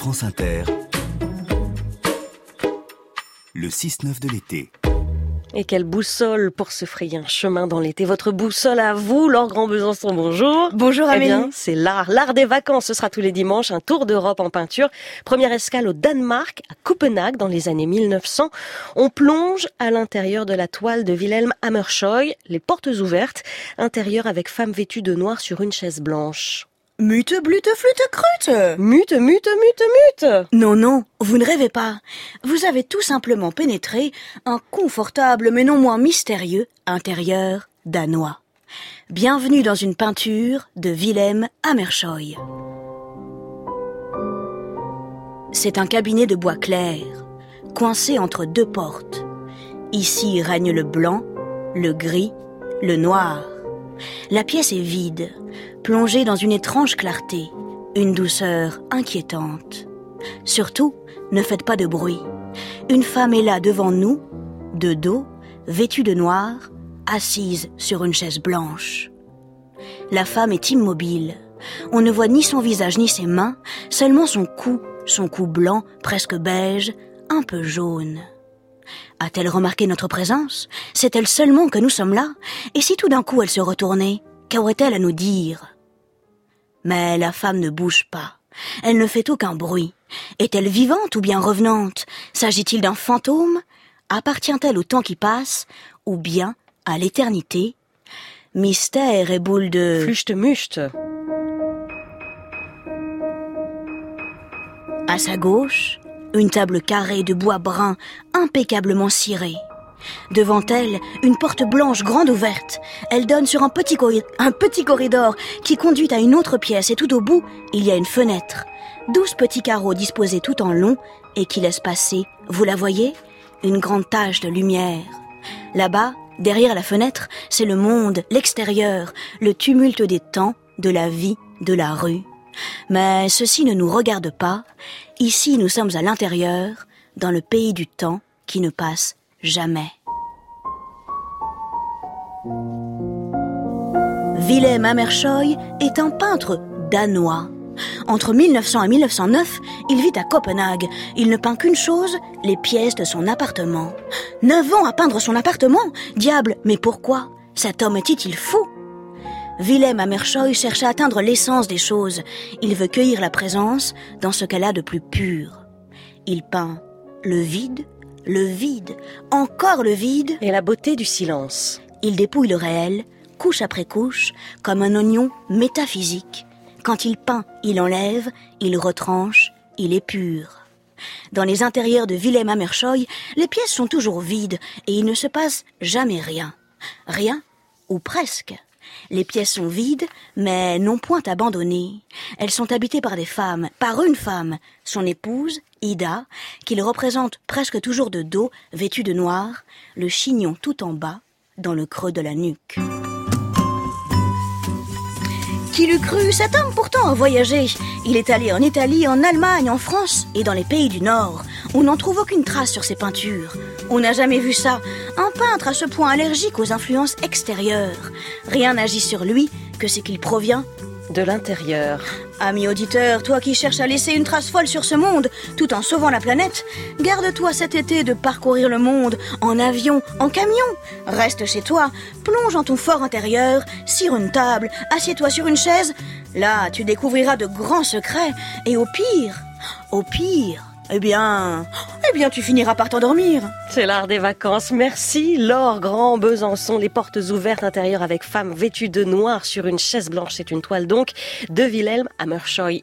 France Inter, le 6-9 de l'été. Et quelle boussole pour se frayer un chemin dans l'été. Votre boussole à vous, Laure Grand Besançon, bonjour. Bonjour Eh Amélie. bien, c'est l'art. L'art des vacances, ce sera tous les dimanches, un tour d'Europe en peinture. Première escale au Danemark, à Copenhague, dans les années 1900. On plonge à l'intérieur de la toile de Wilhelm Hammershøi, les portes ouvertes, intérieur avec femme vêtue de noir sur une chaise blanche. Mute, blute, flûte, crute. Mute, mute, mute, mute Non, non, vous ne rêvez pas. Vous avez tout simplement pénétré un confortable mais non moins mystérieux intérieur danois. Bienvenue dans une peinture de Wilhelm Hammershøi. C'est un cabinet de bois clair, coincé entre deux portes. Ici règne le blanc, le gris, le noir. La pièce est vide, plongée dans une étrange clarté, une douceur inquiétante. Surtout, ne faites pas de bruit. Une femme est là devant nous, de dos, vêtue de noir, assise sur une chaise blanche. La femme est immobile. On ne voit ni son visage ni ses mains, seulement son cou, son cou blanc, presque beige, un peu jaune. A-t-elle remarqué notre présence? C'est-elle seulement que nous sommes là? Et si tout d'un coup elle se retournait, qu'aurait-elle à nous dire? Mais la femme ne bouge pas. Elle ne fait aucun bruit. Est-elle vivante ou bien revenante? S'agit-il d'un fantôme? Appartient-elle au temps qui passe ou bien à l'éternité? Mystère et boule de... Fluchte muchte. À sa gauche, une table carrée de bois brun impeccablement cirée. Devant elle, une porte blanche grande ouverte. Elle donne sur un petit, corridor qui conduit à une autre pièce et tout au bout, il y a une fenêtre. Douze petits carreaux disposés tout en long et qui laissent passer, vous la voyez, une grande tache de lumière. Là-bas, derrière la fenêtre, c'est le monde, l'extérieur, le tumulte des temps, de la vie, de la rue. Mais ceci ne nous regarde pas. Ici, nous sommes à l'intérieur, dans le pays du temps qui ne passe jamais. Willem Hammershøi est un peintre danois. Entre 1900 et 1909, il vit à Copenhague. Il ne peint qu'une chose, les pièces de son appartement. Neuf ans à peindre son appartement? Diable, mais pourquoi? Cet homme est-il fou? Willem Hammershøi cherche à atteindre l'essence des choses. Il veut cueillir la présence dans ce qu'elle a de plus pur. Il peint le vide, le vide, encore le vide. Et la beauté du silence. Il dépouille le réel, couche après couche, comme un oignon métaphysique. Quand il peint, il enlève, il retranche, il épure. Dans les intérieurs de Willem Hammershøi, les pièces sont toujours vides et il ne se passe jamais rien. Rien, ou presque. Les pièces sont vides, mais non point abandonnées. Elles sont habitées par des femmes, par une femme, son épouse, Ida, qu'il représente presque toujours de dos, vêtue de noir, le chignon tout en bas, dans le creux de la nuque. Qui l'eût cru Cet homme pourtant a voyagé. Il est allé en Italie, en Allemagne, en France et dans les pays du Nord. On n'en trouve aucune trace sur ses peintures. On n'a jamais vu ça. Un peintre à ce point allergique aux influences extérieures. Rien n'agit sur lui que ce qu'il provient De l'intérieur. Ami auditeur, toi qui cherches à laisser une trace folle sur ce monde, tout en sauvant la planète, garde-toi cet été de parcourir le monde en avion, en camion. Reste chez toi, plonge en ton fort intérieur, cire une table, assieds-toi sur une chaise. Là, tu découvriras de grands secrets. Et au pire, au pire, eh bien, eh bien, tu finiras par t'endormir. C'est l'art des vacances. Merci Laure Grand Besançon. Les portes ouvertes intérieures avec femme vêtue de noir sur une chaise blanche. C'est une toile donc de Wilhelm Hammershøi.